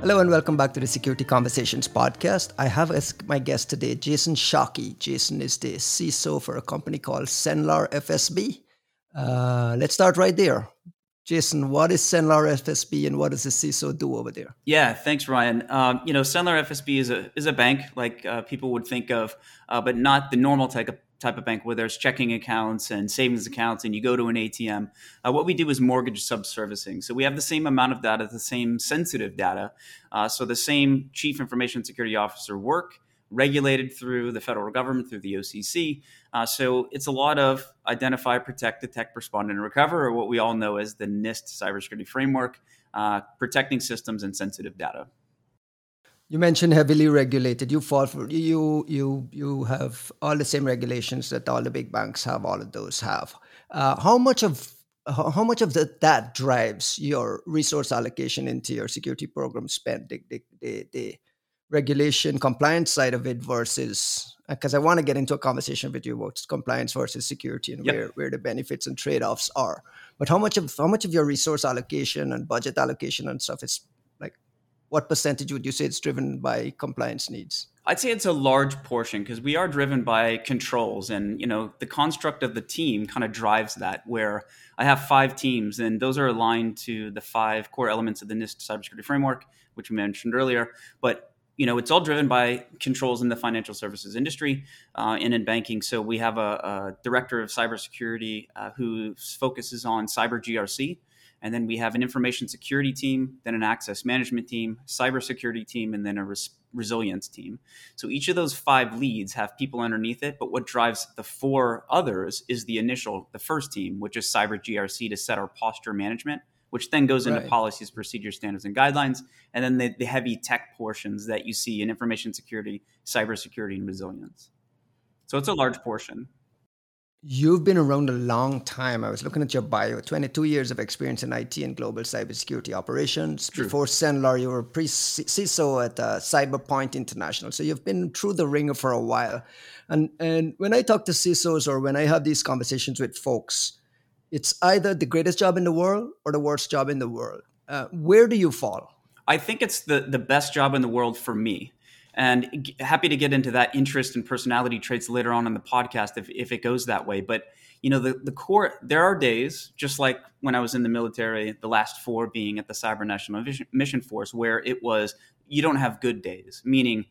Hello and welcome back to the Security Conversations podcast. I have as my guest today Jason Shockey. Jason is the CISO for a company called Cenlar FSB. Uh, let's start right there. Jason, what is Cenlar FSB and what does the CISO do over there? Yeah, thanks, Ryan. Um, you know, Cenlar FSB is a is a bank like uh, people would think of, uh, but not the normal type of type of bank where there's checking accounts and savings accounts and you go to an ATM. Uh, what we do is mortgage subservicing. So we have the same amount of data, the same sensitive data. Uh, so the same chief information security officer work regulated through the federal government, through the OCC. Uh, so it's a lot of identify, protect, detect, respond, and recover, or what we all know as the NIST cybersecurity framework, uh, protecting systems and sensitive data. You mentioned heavily regulated. You fall for you you you have all the same regulations that all the big banks have. All of those have. Uh, how much of how much of the, that drives your resource allocation into your security program spend? The, the, the, the regulation compliance side of it versus because I want to get into a conversation with you about compliance versus security and yep. where, where the benefits and trade offs are. But how much of how much of your resource allocation and budget allocation and stuff is what percentage would you say it's driven by compliance needs? I'd say it's a large portion because we are driven by controls and you know the construct of the team kind of drives that where I have five teams and those are aligned to the five core elements of the NIST cybersecurity framework which we mentioned earlier but you know it's all driven by controls in the financial services industry uh, and in banking so we have a, a director of cybersecurity uh, who focuses on cyber GRC and then we have an information security team, then an access management team, cybersecurity team, and then a res- resilience team. So each of those five leads have people underneath it, but what drives the four others is the initial, the first team, which is cyber GRC to set our posture management, which then goes into right. policies, procedures, standards, and guidelines, and then the, the heavy tech portions that you see in information security, cybersecurity, and resilience. So it's a large portion. You've been around a long time. I was looking at your bio 22 years of experience in IT and global cybersecurity operations. True. Before Cenlar, you were pre CISO at uh, Cyberpoint International. So you've been through the wringer for a while. And, and when I talk to CISOs or when I have these conversations with folks, it's either the greatest job in the world or the worst job in the world. Uh, where do you fall? I think it's the, the best job in the world for me and happy to get into that interest and personality traits later on in the podcast if, if it goes that way. But you know the, the core there are days just like when i was in the military the last four being at the cyber national mission force where it was you don't have good days meaning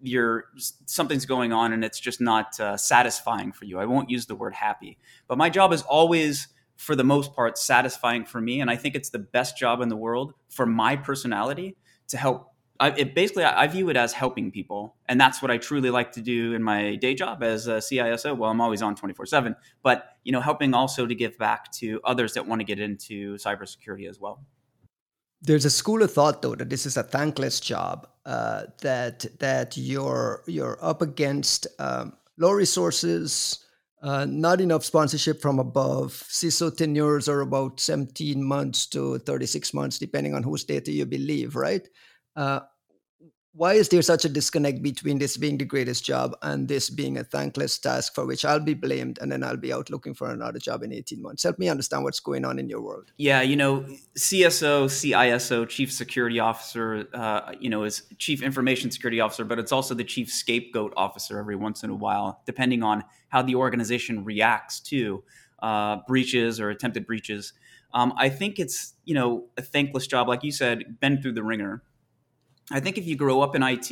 you're something's going on and it's just not uh, satisfying for you. I won't use the word happy. But my job is always for the most part satisfying for me. And i think it's the best job in the world for my personality to help I, it basically I, view it as helping people, and that's what I truly like to do in my day job as a CISO. Well, I'm always on 24 seven, but you know, helping also to give back to others that want to get into cybersecurity as well. There's a school of thought, though, that this is a thankless job. Uh, that that you're you're up against um, low resources, uh, not enough sponsorship from above. CISO tenures are about 17 months to 36 months, depending on whose data you believe, right? Uh, why is there such a disconnect between this being the greatest job and this being a thankless task for which I'll be blamed and then I'll be out looking for another job in 18 months? Help me understand what's going on in your world. Yeah, you know, CSO, CISO, Chief Security Officer, uh, you know, is Chief Information Security Officer, but it's also the Chief Scapegoat Officer every once in a while, depending on how the organization reacts to uh, breaches or attempted breaches. Um, I think it's, you know, a thankless job. Like you said, been through the wringer I think if you grow up in IT,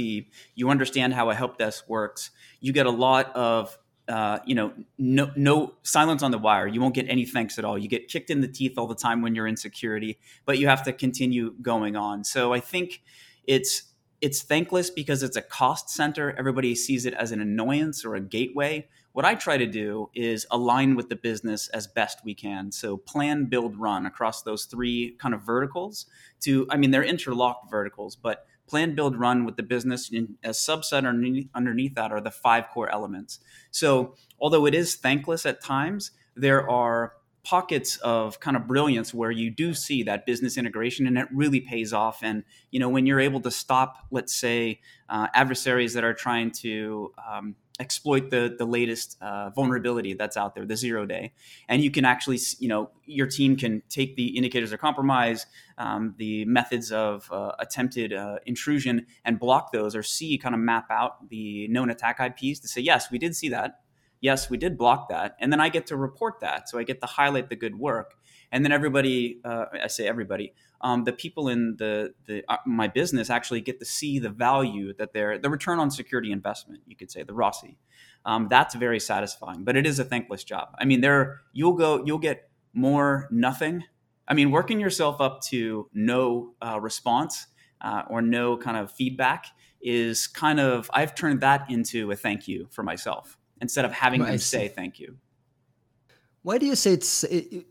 you understand how a help desk works. You get a lot of uh, you know, no, no silence on the wire. You won't get any thanks at all. You get kicked in the teeth all the time when you're in security, but you have to continue going on. So I think it's it's thankless because it's a cost center. Everybody sees it as an annoyance or a gateway. What I try to do is align with the business as best we can. So plan, build, run across those three kind of verticals. To I mean, they're interlocked verticals, but plan, build, run with the business. And a subset underneath, that are the five core elements. So, although it is thankless at times, there are pockets of kind of brilliance where you do see that business integration and it really pays off and you know when you're able to stop let's say uh, adversaries that are trying to um, exploit the the latest uh, vulnerability that's out there, the zero day, and you can actually, you know, your team can take the indicators of compromise, um, the methods of uh, attempted uh, intrusion, and block those, or see kind of map out the known attack IPs to say, yes, we did see that, yes, we did block that, and then I get to report that, so I get to highlight the good work, and then everybody, uh, I say everybody um, the people in the, the uh, my business actually get to see the value that they're the return on security investment you could say the ROSI. Um, that's very satisfying, but it is a thankless job. I mean, there you'll go you'll get more nothing. I mean, working yourself up to no uh, response uh, or no kind of feedback is kind of I've turned that into a thank you for myself instead of having them say thank you. Why do you say it's? It,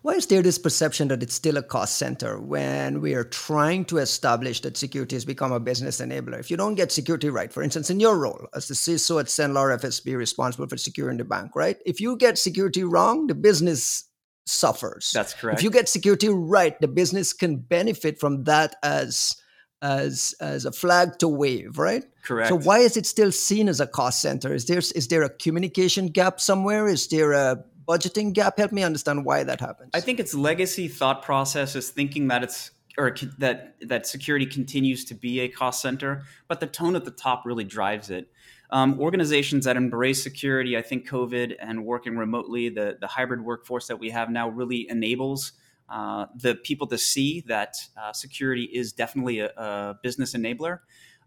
why is there this perception that it's still a cost center when we are trying to establish that security has become a business enabler? If you don't get security right, for instance, in your role as the CISO at Cenlar FSB responsible for securing the bank, right? If you get security wrong, the business suffers. That's correct. If you get security right, the business can benefit from that as as as a flag to wave, right? Correct. So why is it still seen as a cost center? Is there is there a communication gap somewhere? Is there a budgeting gap? Help me understand why that happens. I think it's legacy thought process is thinking that it's or that that security continues to be a cost center, but the tone at the top really drives it. Um, organizations that embrace security, I think COVID and working remotely, the the hybrid workforce that we have now really enables uh, the people to see that uh, security is definitely a, a business enabler.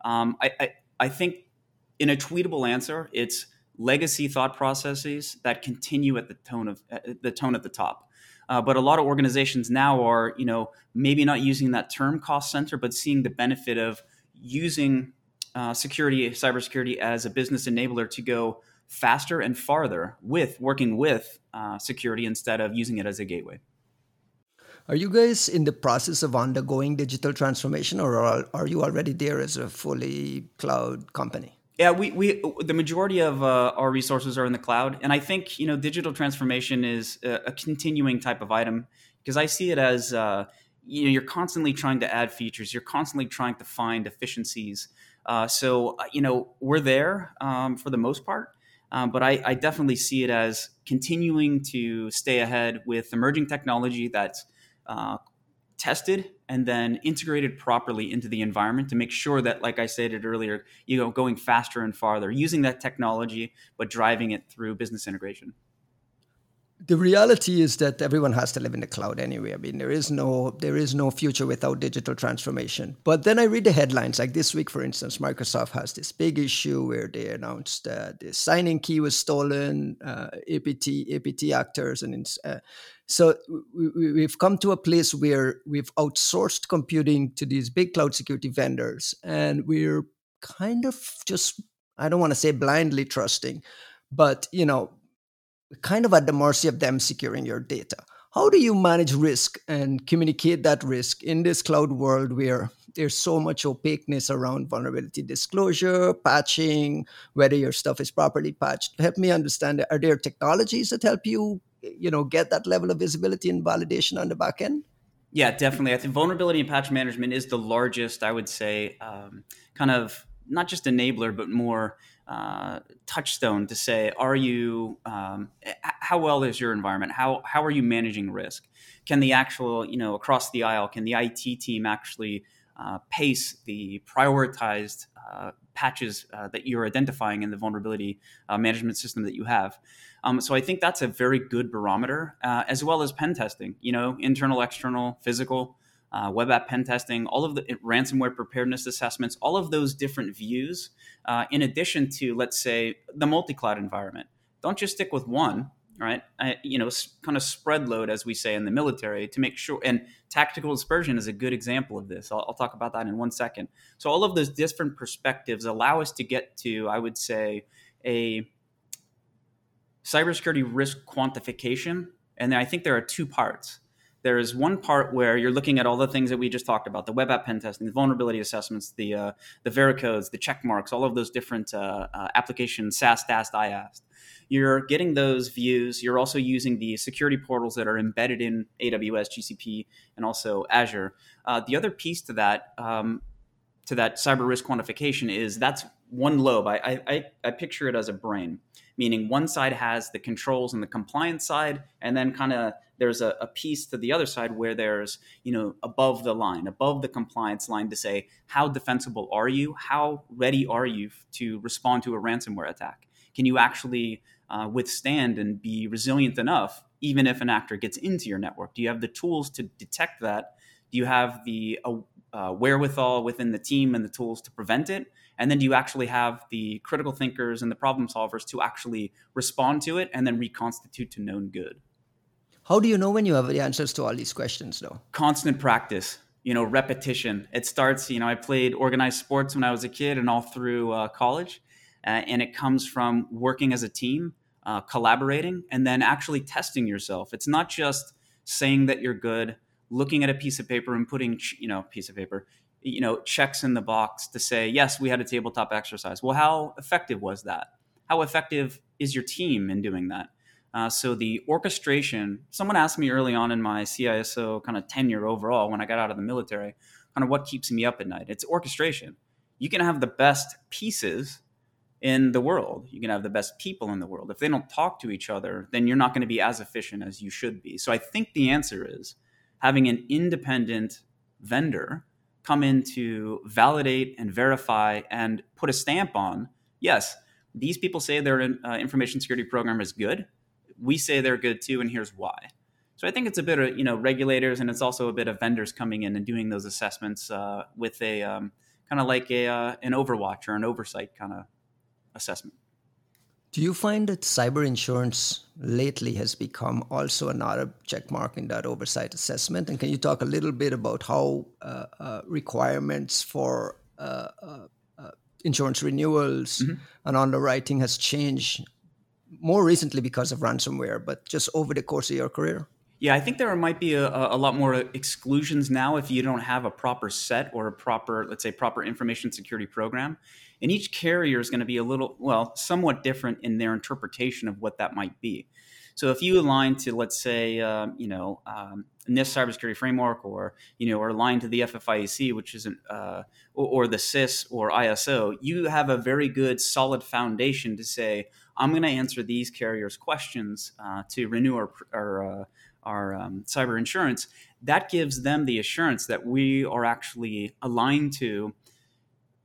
Um, I, I, I think in a tweetable answer, it's legacy thought processes that continue at the tone of uh, the tone at the top. Uh, but a lot of organizations now are, you know, maybe not using that term cost center, but seeing the benefit of using uh, security, cybersecurity as a business enabler to go faster and farther with working with uh, security instead of using it as a gateway. Are you guys in the process of undergoing digital transformation, or are, are you already there as a fully cloud company? Yeah, we, we the majority of uh, our resources are in the cloud, and I think you know digital transformation is a, a continuing type of item because I see it as uh, you know you're constantly trying to add features, you're constantly trying to find efficiencies. Uh, so uh, you know we're there um, for the most part, um, but I, I, definitely see it as continuing to stay ahead with emerging technology that's uh, tested and then integrated properly into the environment to make sure that, like I stated earlier, you know, going faster and farther, using that technology, but driving it through business integration the reality is that everyone has to live in the cloud anyway. I mean, there is no there is no future without digital transformation. But then I read the headlines. Like this week, for instance, Microsoft has this big issue where they announced uh, the signing key was stolen, uh, APT APT actors, and uh, so we, have come to a place where we've outsourced computing to these big cloud security vendors, and we're kind of just I don't want to say blindly trusting, but you know kind of at the mercy of them securing your data. How do you manage risk and communicate that risk in this cloud world where there's so much opaqueness around vulnerability disclosure, patching, whether your stuff is properly patched? Help me understand. Are there technologies that help you, you know, get that level of visibility and validation on the back end? Yeah, definitely. I think vulnerability and patch management is the largest, I would say, um, kind of not just enabler, but more uh, touchstone to say, are you, um, how well is your environment? How, how are you managing risk? Can the actual, you know, across the aisle, can the IT team actually uh, pace the prioritized uh, patches uh, that you're identifying in the vulnerability uh, management system that you have? Um, so I think that's a very good barometer, uh, as well as pen testing, you know, internal, external, physical uh, web app pen testing, all of the ransomware preparedness assessments, all of those different views, uh, in addition to, let's say, the multi cloud environment. Don't just stick with one, right? I, you know, kind of spread load, as we say in the military, to make sure. And tactical dispersion is a good example of this. I'll, I'll talk about that in one second. So, all of those different perspectives allow us to get to, I would say, a cybersecurity risk quantification. And I think there are two parts there is one part where you're looking at all the things that we just talked about the web app pen testing the vulnerability assessments the uh, the Veracodes the Checkmarx all of those different uh, uh, applications SAST, DAST, you're getting those views. You're also using the security portals that are embedded in aws gcp and also azure. Uh, the other piece to that um, to that cyber risk quantification is that's one lobe. I, I, I picture it as a brain, meaning one side has the controls and the compliance side, and then kind of there's a, a, piece to the other side where there's you know above the line, above the compliance line to say how defensible are you, how ready are you to respond to a ransomware attack? Can you actually uh, withstand and be resilient enough, even if an actor gets into your network? Do you have the tools to detect that? Do you have the uh, uh, wherewithal within the team and the tools to prevent it? And then do you actually have the critical thinkers and the problem solvers to actually respond to it and then reconstitute to known good? How do you know when you have the answers to all these questions, though? Constant practice, you know, repetition. It starts, you know, I played organized sports when I was a kid and all through uh, college. Uh, and it comes from working as a team, uh, collaborating, and then actually testing yourself. It's not just saying that you're good looking at a piece of paper and putting you know piece of paper you know checks in the box to say yes we had a tabletop exercise well how effective was that how effective is your team in doing that uh, so the orchestration someone asked me early on in my ciso kind of tenure overall when i got out of the military kind of what keeps me up at night. It's orchestration. You can have the best pieces in the world. You can have the best people in the world. If they don't talk to each other then you're not going to be as efficient as you should be. So i think the answer is having an independent vendor come in to validate and verify and put a stamp on yes these people say their uh, information security program is good we say they're good too and here's why so i think it's a bit of you know regulators and it's also a bit of vendors coming in and doing those assessments uh, with a um, kind of like a uh, an overwatch or an oversight kind of assessment do you find that cyber insurance lately has become also another checkmark in that oversight assessment? And can you talk a little bit about how uh, uh, requirements for uh, uh, uh insurance renewals mm-hmm. and underwriting has changed more recently because of ransomware, but just over the course of your career? Yeah, I think there might be a, a, lot more exclusions now if you don't have a proper set or a proper, let's say, proper information security program. And each carrier is going to be a little, well, somewhat different in their interpretation of what that might be. So if you align to, let's say, uh, you know, um, NIST cybersecurity framework, or you know, or align to the FFIEC, which isn't, uh, or, or, the CIS or ISO, you have a very good, solid foundation to say, I'm going to answer these carriers' questions uh, to renew our, our uh, our um, cyber insurance, that gives them the assurance that we are actually aligned to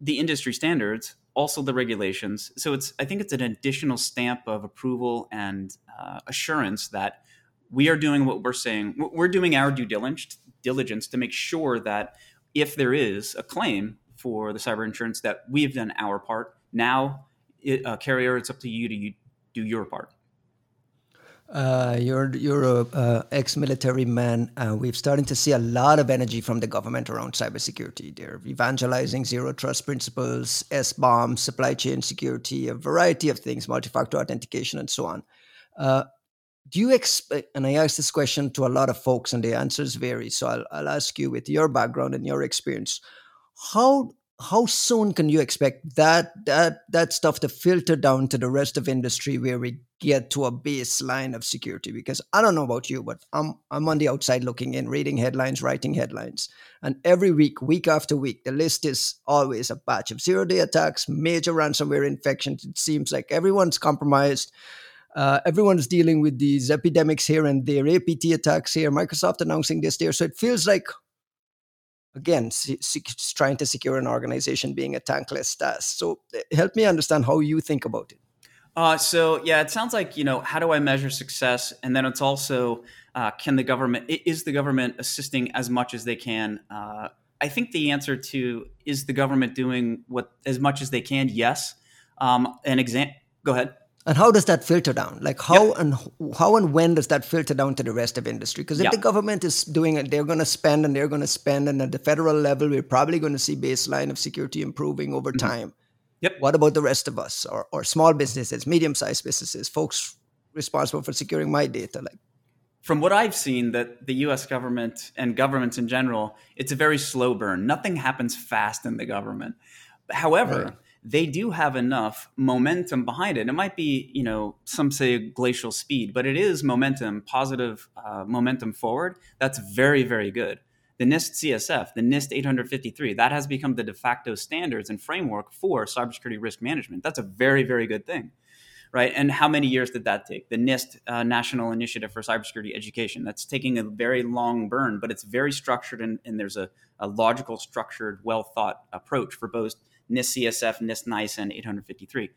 the industry standards, also the regulations. So it's I think it's an additional stamp of approval and uh, assurance that we are doing what we're saying. We're doing our due diligence diligence to make sure that if there is a claim for the cyber insurance, that we've done our part. Now, it, uh, carrier, it's up to you to do your part. Uh, you're you're a uh, ex-military man. Uh, we're starting to see a lot of energy from the government around cybersecurity. They're evangelizing zero trust principles, SBOM, supply chain security, a variety of things, multi-factor authentication, and so on. Uh, do you expect? And I ask this question to a lot of folks, and the answers vary. So I'll, I'll ask you, with your background and your experience, how how soon can you expect that that that stuff to filter down to the rest of industry where we get to a baseline of security? Because i don't know about you but i'm i'm on the outside looking in reading headlines writing headlines. And every week week after week the list is always a batch of zero day attacks major ransomware infections. It seems like everyone's compromised. Uh, everyone's dealing with these epidemics here and there apt attacks here microsoft announcing this there. So it feels like again trying to secure an organization being a tankless task. So eh, help me understand how you think about it. Uh, so yeah it sounds like you know how do i measure success? And then it's also uh, can the government is the government assisting as much as they can? Uh, i think the answer to is the government doing what as much as they can? Yes. Um, an exam go ahead and how does that filter down like how yep. and how and when does that filter down to the rest of industry because if yep. the government is doing it they're going to spend and they're going to spend and at the federal level we're probably going to see baseline of security improving over mm-hmm. time yep what about the rest of us or, or small businesses medium-sized businesses folks responsible for securing my data like from what I've seen, that the U.S. government and governments in general, it's a very slow burn. Nothing happens fast in the government. However, right they do have enough momentum behind it. It might be, you know, some say glacial speed, but it is momentum, positive uh, momentum forward. That's very, very good. the NIST CSF, the NIST 853, that has become the de facto standards and framework for cybersecurity risk management. That's a very, very good thing, right? And how many years did that take? The NIST uh, National Initiative for Cybersecurity Education, that's taking a very long burn, but it's very structured and, and there's a, a logical, structured, well thought approach for both NIST CSF, NIST NICE, and 853.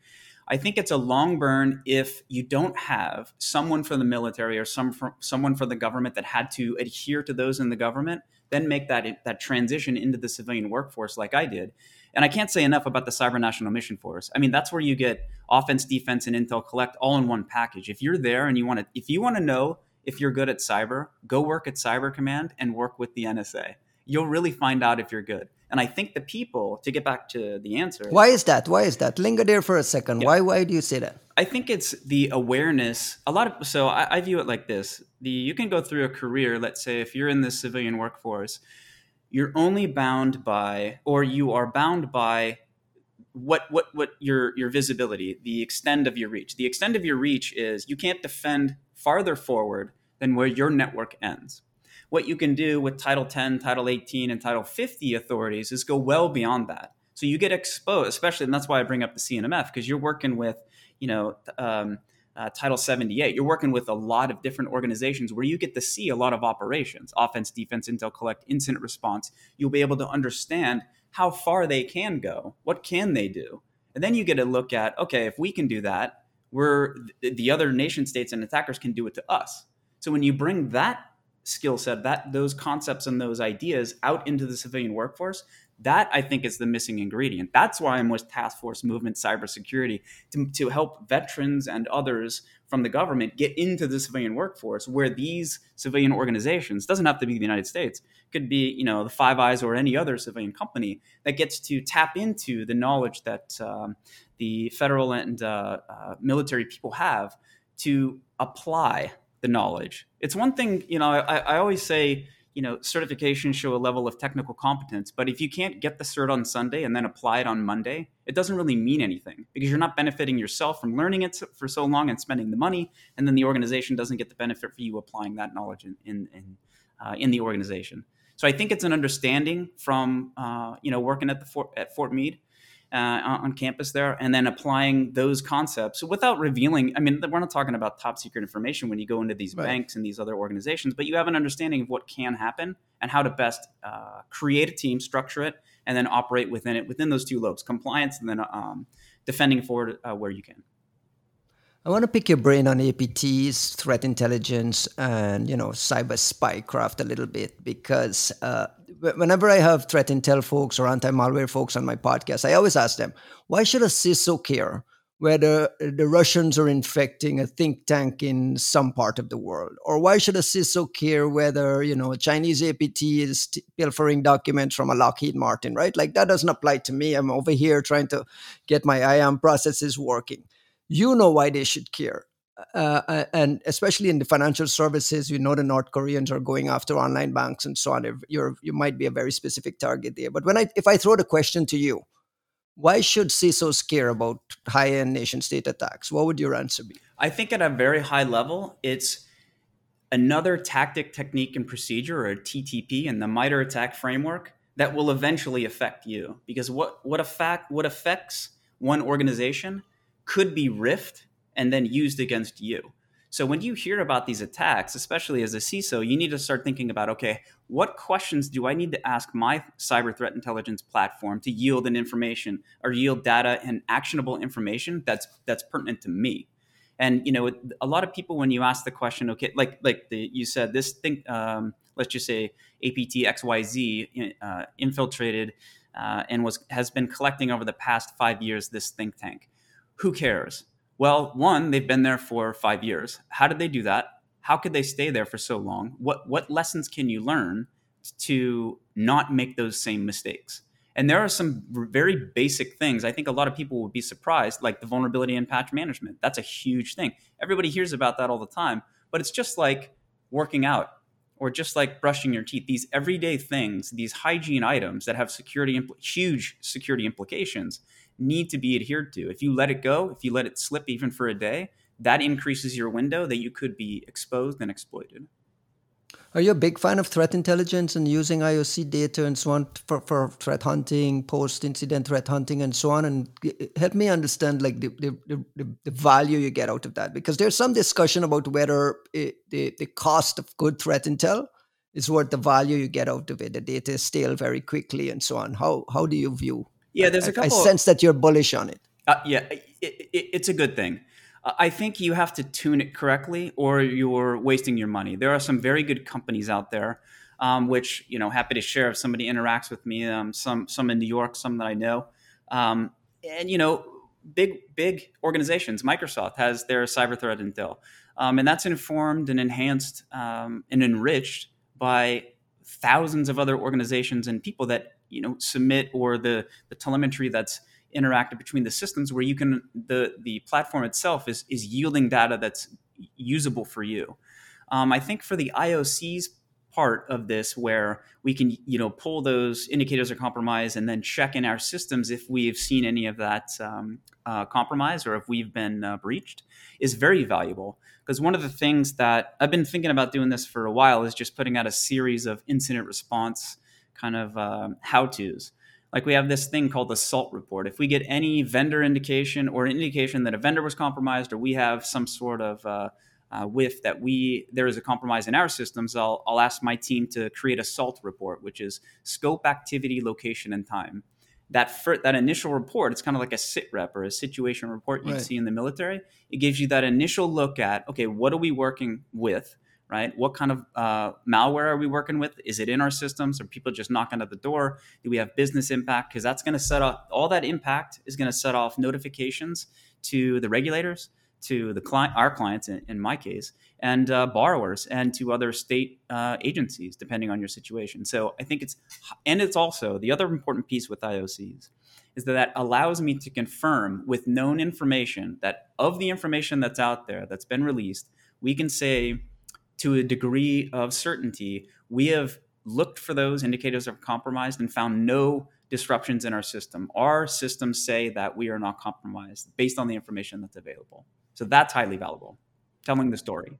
I think it's a long burn if you don't have someone from the military or some from, someone from the government that had to adhere to those in the government, then make that that transition into the civilian workforce like I did. And I can't say enough about the Cyber National Mission Force. I mean, that's where you get offense, defense, and intel collect all in one package. If you're there and you want to, if you want to know if you're good at cyber, go work at Cyber Command and work with the NSA. You'll really find out if you're good. And I think the people, to get back to the answer. Why is that? Why is that? Linger there for a second. Yeah. Why why do you say that? I think it's the awareness. A lot of so I, I view it like this. The you can go through a career, let's say if you're in the civilian workforce, you're only bound by or you are bound by what what what your your visibility, the extent of your reach. The extent of your reach is you can't defend farther forward than where your network ends what you can do with Title 10, Title 18, and Title 50 authorities is go well beyond that. So you get exposed, especially, and that's why I bring up the CNMF because you're working with, you know, um, uh, Title 78. You're working with a lot of different organizations where you get to see a lot of operations, offense, defense, intel, collect, incident response. You'll be able to understand how far they can go, what can they do, and then you get to look at, okay, if we can do that, we're the other nation states and attackers can do it to us. So when you bring that skill set, that those concepts and those ideas out into the civilian workforce, that I think is the missing ingredient. That's why I'm with Task Force Movement Cybersecurity to, to help veterans and others from the government get into the civilian workforce where these civilian organizations doesn't have to be the United States could be you know the Five Eyes or any other civilian company that gets to tap into the knowledge that um, the federal and uh, uh, military people have to apply the knowledge. It's one thing, you know, I, I always say, you know, certifications show a level of technical competence, but if you can't get the cert on Sunday and then apply it on Monday, it doesn't really mean anything because you're not benefiting yourself from learning it for so long and spending the money, and then the organization doesn't get the benefit for you applying that knowledge in in in, uh, in the organization. So I think it's an understanding from uh, you know working at the Fort, at Fort Meade uh, on campus there, and then applying those concepts without revealing. I mean, we're not talking about top secret information when you go into these right. banks and these other organizations, but you have an understanding of what can happen and how to best uh, create a team, structure it, and then operate within it within those two lobes: compliance and then um, defending forward uh, where you can. I want to pick your brain on APTs, threat intelligence, and you know cyber spycraft a little bit because uh, whenever I have threat intel folks or anti-malware folks on my podcast, I always ask them, why should a CISO care whether the Russians are infecting a think tank in some part of the world, or why should a CISO care whether you know a Chinese APT is pilfering documents from a Lockheed Martin, right? Like that doesn't apply to me. I'm over here trying to get my IAM processes working you know why they should care. Uh, uh, and especially in the financial services, you know the North Koreans are going after online banks and so on. You're, you might be a very specific target there. But when I, if I throw the question to you, why should CISOs care about high-end nation-state attacks? What would your answer be? I think at a very high level, it's another tactic, technique, and procedure, or TTP, in the MITRE ATT&CK framework that will eventually affect you. Because what what affect what affects one organization could be riffed and then used against you. So when you hear about these attacks, especially as a CISO, you need to start thinking about okay, what questions do I need to ask my cyber threat intelligence platform to yield an information or yield data and actionable information that's that's pertinent to me? And you know, a lot of people when you ask the question, okay, like like the, you said, this thing, um, let's just say APT XYZ uh, infiltrated uh, and was has been collecting over the past five years this think tank who cares? Well, one, they've been there for five years. How did they do that? How could they stay there for so long? What what lessons can you learn to not make those same mistakes? And there are some very basic things. I think a lot of people would be surprised, like the vulnerability and patch management. That's a huge thing. Everybody hears about that all the time, but it's just like working out or just like brushing your teeth. These everyday things, these hygiene items that have security, impl- huge security implications need to be adhered to. If you let it go, if you let it slip even for a day, that increases your window that you could be exposed and exploited. Are you a big fan of threat intelligence and using IOC data and so on for, for threat hunting, post-incident threat hunting, and so on? And help me understand like the, the, the, the value you get out of that, because there's some discussion about whether it, the the cost of good threat intel is worth the value you get out of it. The data is stale very quickly, and so on. How how do you view? Yeah, there's a couple. I sense that you're bullish on it. Uh, yeah, it, it, it's a good thing. I think you have to tune it correctly, or you're wasting your money. There are some very good companies out there, um, which you know, happy to share if somebody interacts with me. Um, some some in New York, some that I know, um, and you know, big big organizations. Microsoft has their cyber threat intel, um, and that's informed and enhanced um, and enriched by thousands of other organizations and people that you know submit or the the telemetry that's interactive between the systems where you can the the platform itself is is yielding data that's usable for you. Um, I think for the IOCs part of this where we can you know pull those indicators of compromise and then check in our systems if we've seen any of that um, uh, compromise or if we've been uh, breached is very valuable because one of the things that i've been thinking about doing this for a while is just putting out a series of incident response kind of uh, how to's like we have this thing called the SALT report. If we get any vendor indication or an indication that a vendor was compromised, or we have some sort of uh, uh, whiff that we there is a compromise in our systems, I'll, I'll ask my team to create a SALT report, which is scope, activity, location, and time. That that initial report, it's kind of like a sit rep or a situation report you right. see in the military. It gives you that initial look at okay, what are we working with? Right? What kind of uh, malware are we working with? Is it in our systems? Are people just knocking at the door? Do we have business impact? Because that's going to set off all that impact is going to set off notifications to the regulators, to the client, our clients in, in my case, and uh, borrowers, and to other state uh, agencies, depending on your situation. So I think it's, and it's also the other important piece with IOCs is that that allows me to confirm with known information that of the information that's out there that's been released, we can say to a degree of certainty, we have looked for those indicators of compromise and found no disruptions in our system. Our systems say that we are not compromised based on the information that's available. So that's highly valuable, telling the story.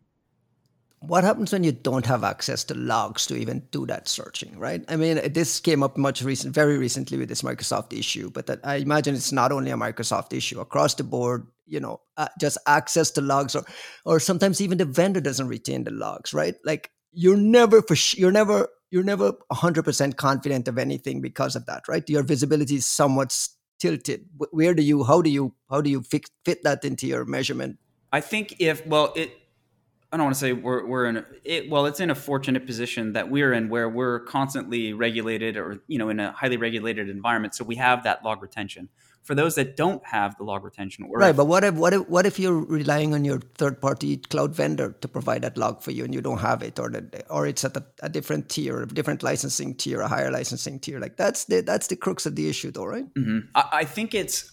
What happens when you don't have access to logs to even do that searching, right? I mean, this came up much recent, very recently with this Microsoft issue, but that I imagine it's not only a Microsoft issue. Across the board you know uh, just access to logs or or sometimes even the vendor doesn't retain the logs right? Like you're never for sh- you're never you're never 100% confident of anything because of that right? Your visibility is somewhat tilted. Where do you how do you how do you fit, fit that into your measurement? I think if well it I don't want to say we're, we're in a, it, well, it's in a fortunate position that we're in where we're constantly regulated or, you know, in a highly regulated environment. So we have that log retention for those that don't have the log retention. Or right, if, but what if what if what if you're relying on your third party cloud vendor to provide that log for you and you don't have it, or the, or it's at a, a, different tier, a different licensing tier, a higher licensing tier? Like that's the that's the crux of the issue, though, right? Mm-hmm. I, I, think it's.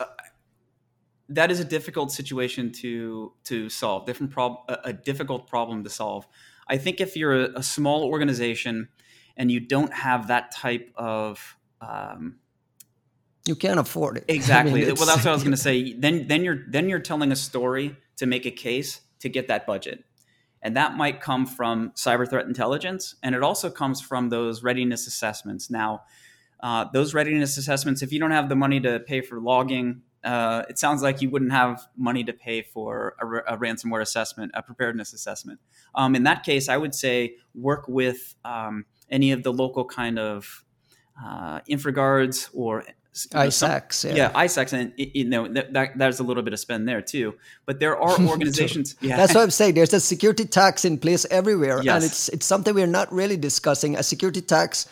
That is a difficult situation to to solve. Different problem, a, a difficult problem to solve. I think if you're a, a, small organization and you don't have that type of um, you can't afford it. Exactly. I mean, well, that's what I was going to say. Then, then you're then you're telling a story to make a case to get that budget, and that might come from cyber threat intelligence, and it also comes from those readiness assessments. Now, uh, those readiness assessments, if you don't have the money to pay for logging, uh, it sounds like you wouldn't have money to pay for a, a ransomware assessment, a preparedness assessment. Um, in that case, I would say work with um, any of the local kind of uh, InfraGards or ISACs, yeah. yeah, ISACs, and you know that, that, there's a little bit of spend there too. But there are organizations. yeah, that's what I'm saying. There's a security tax in place everywhere, yes. and it's it's something we're not really discussing. A security tax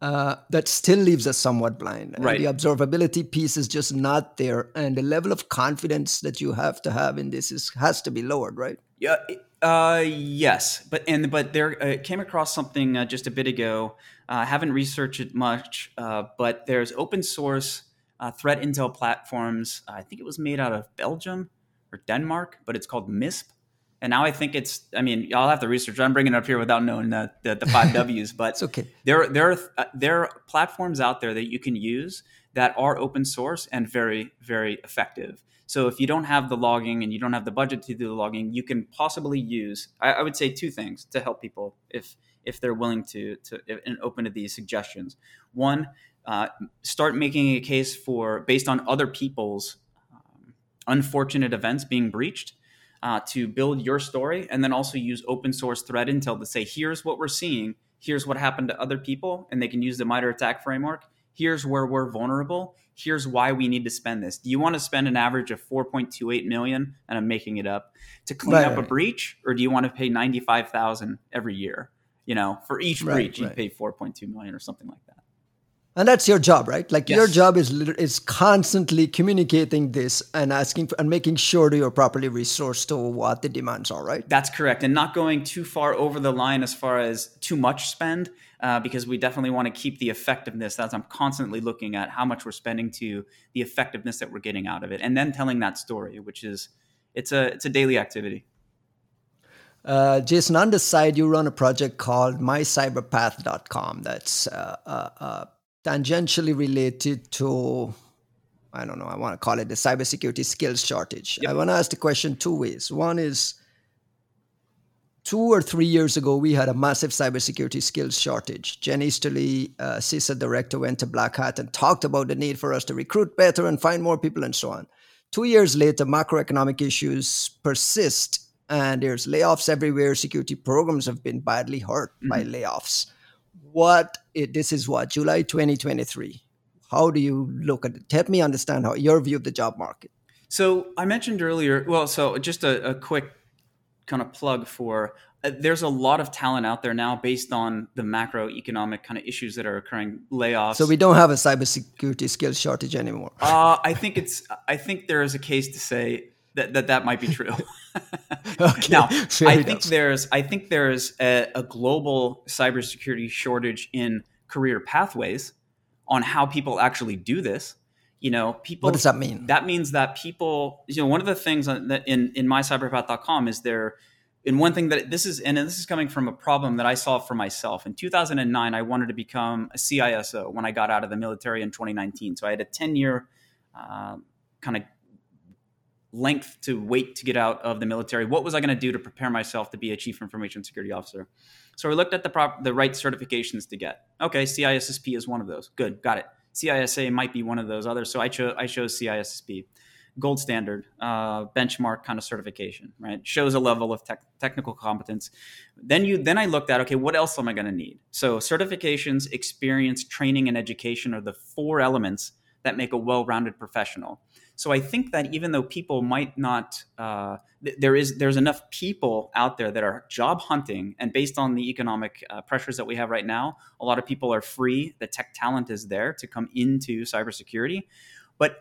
uh, that still leaves us somewhat blind. And right. The observability piece is just not there, and the level of confidence that you have to have in this is has to be lowered, right? Yeah. Uh, yes, but and but there uh, came across something uh, just a bit ago I uh, haven't researched it much, uh, but there's open source uh, threat intel platforms. I think it was made out of Belgium or Denmark, but it's called MISP. And now I think it's. I mean, I'll have to research. I'm bringing it up here without knowing the the, the five Ws, but it's okay. There there are uh, there are platforms out there that you can use that are open source and very very effective. So if you don't have the logging and you don't have the budget to do the logging, you can possibly use. I, I would say two things to help people if if they're willing to to and open to these suggestions. One, uh, start making a case for based on other people's um, unfortunate events being breached. Uh, to build your story, and then also use open source threat intel to say, here's what we're seeing, here's what happened to other people, and they can use the MITRE ATT&CK framework. Here's where we're vulnerable. Here's why we need to spend this. Do you want to spend an average of 4.28 million, and I'm making it up, to clean right, up right. a breach, or do you want to pay 95,000 every year? You know, for each breach, right, you pay 4.2 million or something like that and that's your job right? Like yes. your job is is constantly communicating this and asking for, and making sure that you're properly resourced to what the demands are right? That's correct. And not going too far over the line as far as too much spend uh, because we definitely want to keep the effectiveness. That's i'm constantly looking at how much we're spending to the effectiveness that we're getting out of it and then telling that story which is it's a it's a daily activity. Uh, Jason, on the side, you run a project called mycyberpath.com. That's uh, uh, uh tangentially related to I don't know, I want to call it the cybersecurity skills shortage. Yep. I want to ask the question two ways. One is two or three years ago, we had a massive cybersecurity skills shortage. Jen Easterly, uh, CISA director, went to Black Hat and talked about the need for us to recruit better and find more people and so on. Two years later, macroeconomic issues persist and there's layoffs everywhere. Security programs have been badly hurt mm-hmm. by layoffs what it, this is what July 2023. How do you look at it? Help me understand how your view of the job market. So I mentioned earlier. Well, so just a, a quick kind of plug for. Uh, there's a lot of talent out there now based on the macroeconomic kind of issues that are occurring, layoffs. So we don't have a cybersecurity skills shortage anymore. Uh, I think it's. I think there is a case to say that that, that might be true. okay, now, I think there's I think there's a, a global cybersecurity shortage in career pathways on how people actually do this. You know, people. What does that mean? That means that people. You know, one of the things that in in mycyberpath.com is there. And one thing that this is, and this is coming from a problem that I solved for myself. In 2009, I wanted to become a CISO when I got out of the military in 2019. So I had a 10 year uh, kind of length to wait to get out of the military. What was I going to do to prepare myself to be a chief information security officer? So we looked at the prop, the right certifications to get. Okay, CISSP is one of those. Good, got it. CISA might be one of those others. So I chose I chose CISSP, gold standard, uh, benchmark kind of certification. Right, shows a level of tech, technical competence. Then you then I looked at okay, what else am I going to need? So certifications, experience, training, and education are the four elements that make a well-rounded professional. So I think that even though people might not, uh, th- there is there's enough people out there that are job hunting, and based on the economic uh, pressures that we have right now, a lot of people are free. The tech talent is there to come into cybersecurity, but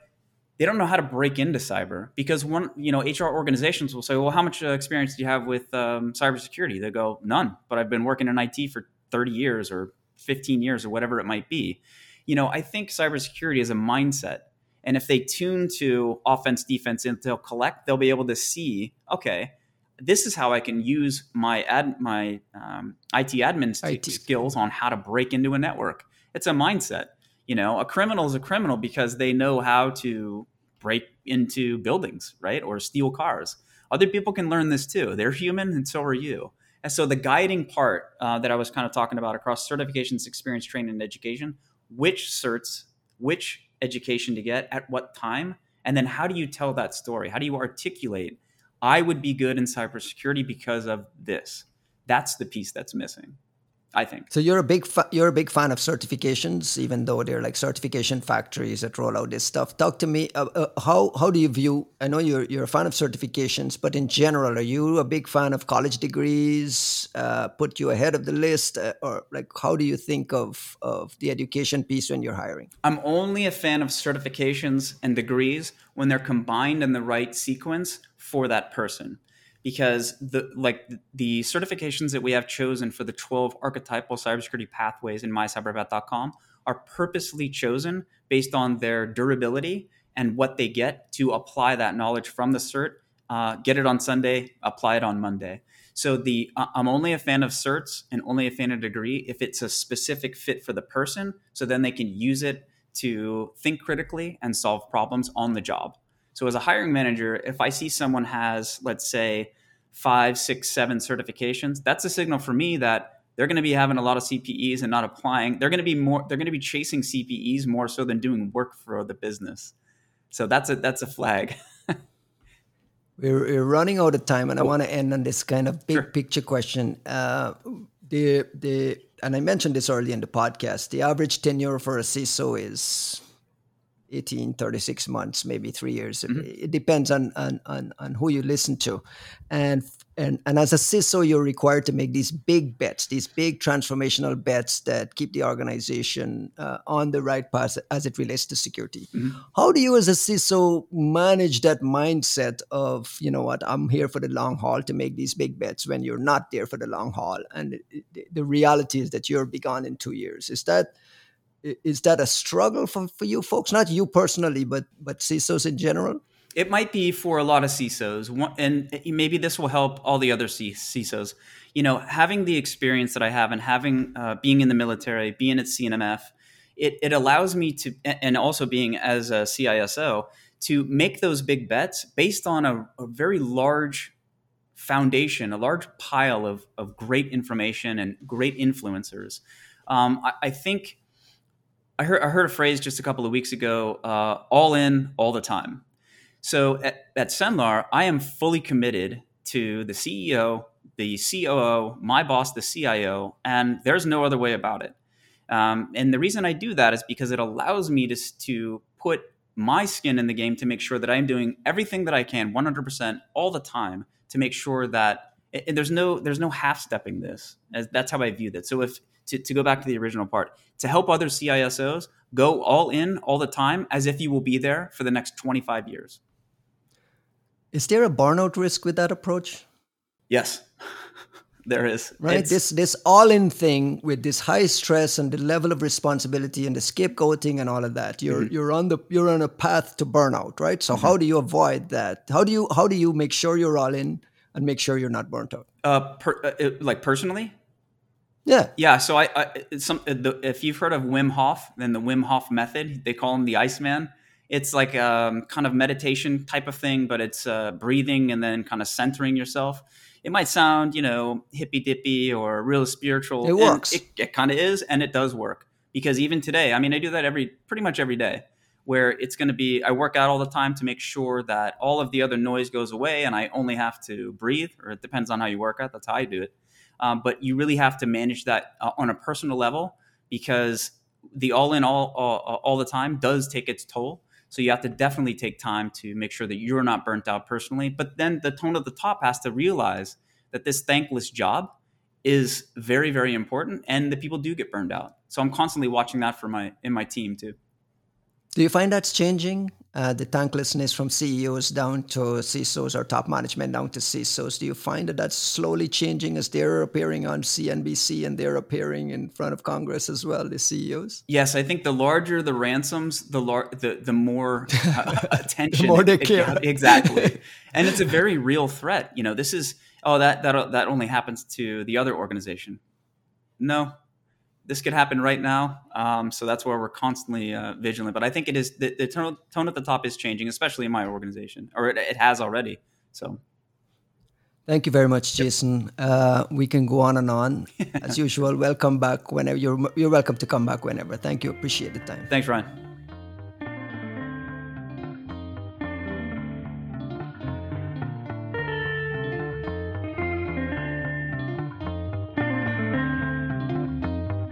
they don't know how to break into cyber because one, you know, HR organizations will say, "Well, how much uh, experience do you have with um, cybersecurity?" They go, "None," but I've been working in IT for 30 years or 15 years or whatever it might be. You know, I think cybersecurity is a mindset and if they tune to offense, defense, intel, collect, they'll be able to see, okay, this is how I can use my ad, my um, IT admin IT. skills on how to break into a network. It's a mindset. You know, a criminal is a criminal because they know how to break into buildings, right, or steal cars. Other people can learn this too. They're human, and so are you. And so the guiding part uh, that I was kind of talking about across certifications, experience, training, and education, which certs, which education to get at what time? And then how do you tell that story? How do you articulate i would be good in cybersecurity because of this that's the piece that's missing I think. So you're a big fa- you're a big fan of certifications, even though they're like certification factories that roll out this stuff. Talk to me. Uh, uh, how how do you view? I know you're you're a fan of certifications, but in general, are you a big fan of college degrees? Uh, put you ahead of the list, uh, or like how do you think of of the education piece when you're hiring? I'm only a fan of certifications and degrees when they're combined in the right sequence for that person because the like the certifications that we have chosen for the 12 archetypal cybersecurity pathways in mycyberpath.com are purposely chosen based on their durability and what they get to apply that knowledge from the cert uh, get it on sunday apply it on monday. So the uh, i'm only a fan of certs and only a fan of degree if it's a specific fit for the person so then they can use it to think critically and solve problems on the job so as a hiring manager, if I see someone has, let's say, five, six, seven certifications, that's a signal for me that they're going to be having a lot of CPEs and not applying. They're going to be more. They're going to be chasing CPEs more so than doing work for the business. So that's a that's a flag. we're, we're, running out of time, and I want to end on this kind of big sure. picture question. Uh, the the and I mentioned this early in the podcast. The average tenure for a CISO is 18 36 months maybe three years mm-hmm. it depends on, on on on who you listen to and and and as a CISO, you're required to make these big bets, these big transformational bets that keep the organization uh, on the right path as it relates to security. Mm-hmm. How do you, as a CISO, manage that mindset of you know what I'm here for the long haul to make these big bets when you're not there for the long haul, and the, the reality is that you're be gone in two years? Is that is that a struggle for, for you folks? Not you personally, but but CISOs in general. It might be for a lot of CISOs, and maybe this will help all the other CISOs. You know, having the experience that I have and having uh, being in the military, being at CNMF, it, it allows me to, and also being as a CISO, to make those big bets based on a, a very large foundation, a large pile of, of great information and great influencers. Um, I, I, think I heard, I heard a phrase just a couple of weeks ago uh, all in, all the time. So at, at Cenlar, I am fully committed to the CEO, the COO, my boss, the CIO, and there's no other way about it. Um, and the reason I do that is because it allows me to, to put my skin in the game to make sure that I'm doing everything that I can 100% all the time to make sure that there's no there's no half stepping this. As that's how I view that. So if to, to go back to the original part, to help other CISOs go all in all the time as if you will be there for the next 25 years. Is there a burnout risk with that approach? Yes. there is. Right? It's... This this all-in thing with this high stress and the level of responsibility and the scapegoating and all of that. You're mm-hmm. you're on the you're on a path to burnout, right? So mm-hmm. how do you avoid that? How do you how do you make sure you're all in and make sure you're not burnt out? Uh, per, uh like personally? Yeah. Yeah. So I, I some uh, the, if you've heard of Wim Hof, then the Wim Hof method, they call him the Iceman it's like a um, kind of meditation type of thing, but it's uh, breathing and then kind of centering yourself. It might sound, you know, hippy dippy or real spiritual. It works. It, it kind of is, and it does work because even today, I mean, I do that every pretty much every day. Where it's going to be, I work out all the time to make sure that all of the other noise goes away, and I only have to breathe. Or it depends on how you work out. That's how I do it. Um, but you really have to manage that uh, on a personal level because the all in all, all all the time does take its toll so you have to definitely take time to make sure that you're not burnt out personally. But then the tone at the top has to realize that this thankless job is very, very important and the people do get burned out. So I'm constantly watching that for my in my team too. Do you find that's changing? Uh, the thanklessness from CEOs down to CISOs or top management down to CISOs. Do you find that that's slowly changing as they're appearing on CNBC and they're appearing in front of Congress as well, the CEOs? Yes, I think the larger the ransoms, the lar- the, the more uh, attention. the more they care. It, exactly. and it's a very real threat. You know, this is, oh, that, that, that only happens to the other organization. No, this could happen right now. Um, so that's where we're constantly uh, vigilant. But I think it is the, the tone, tone, at the top is changing, especially in my organization, or it, it has already. So. Thank you very much, Jason. Uh, we can go on and on as usual. Welcome back whenever you're you're welcome to come back whenever. Thank you. Appreciate the time. Thanks, Ryan.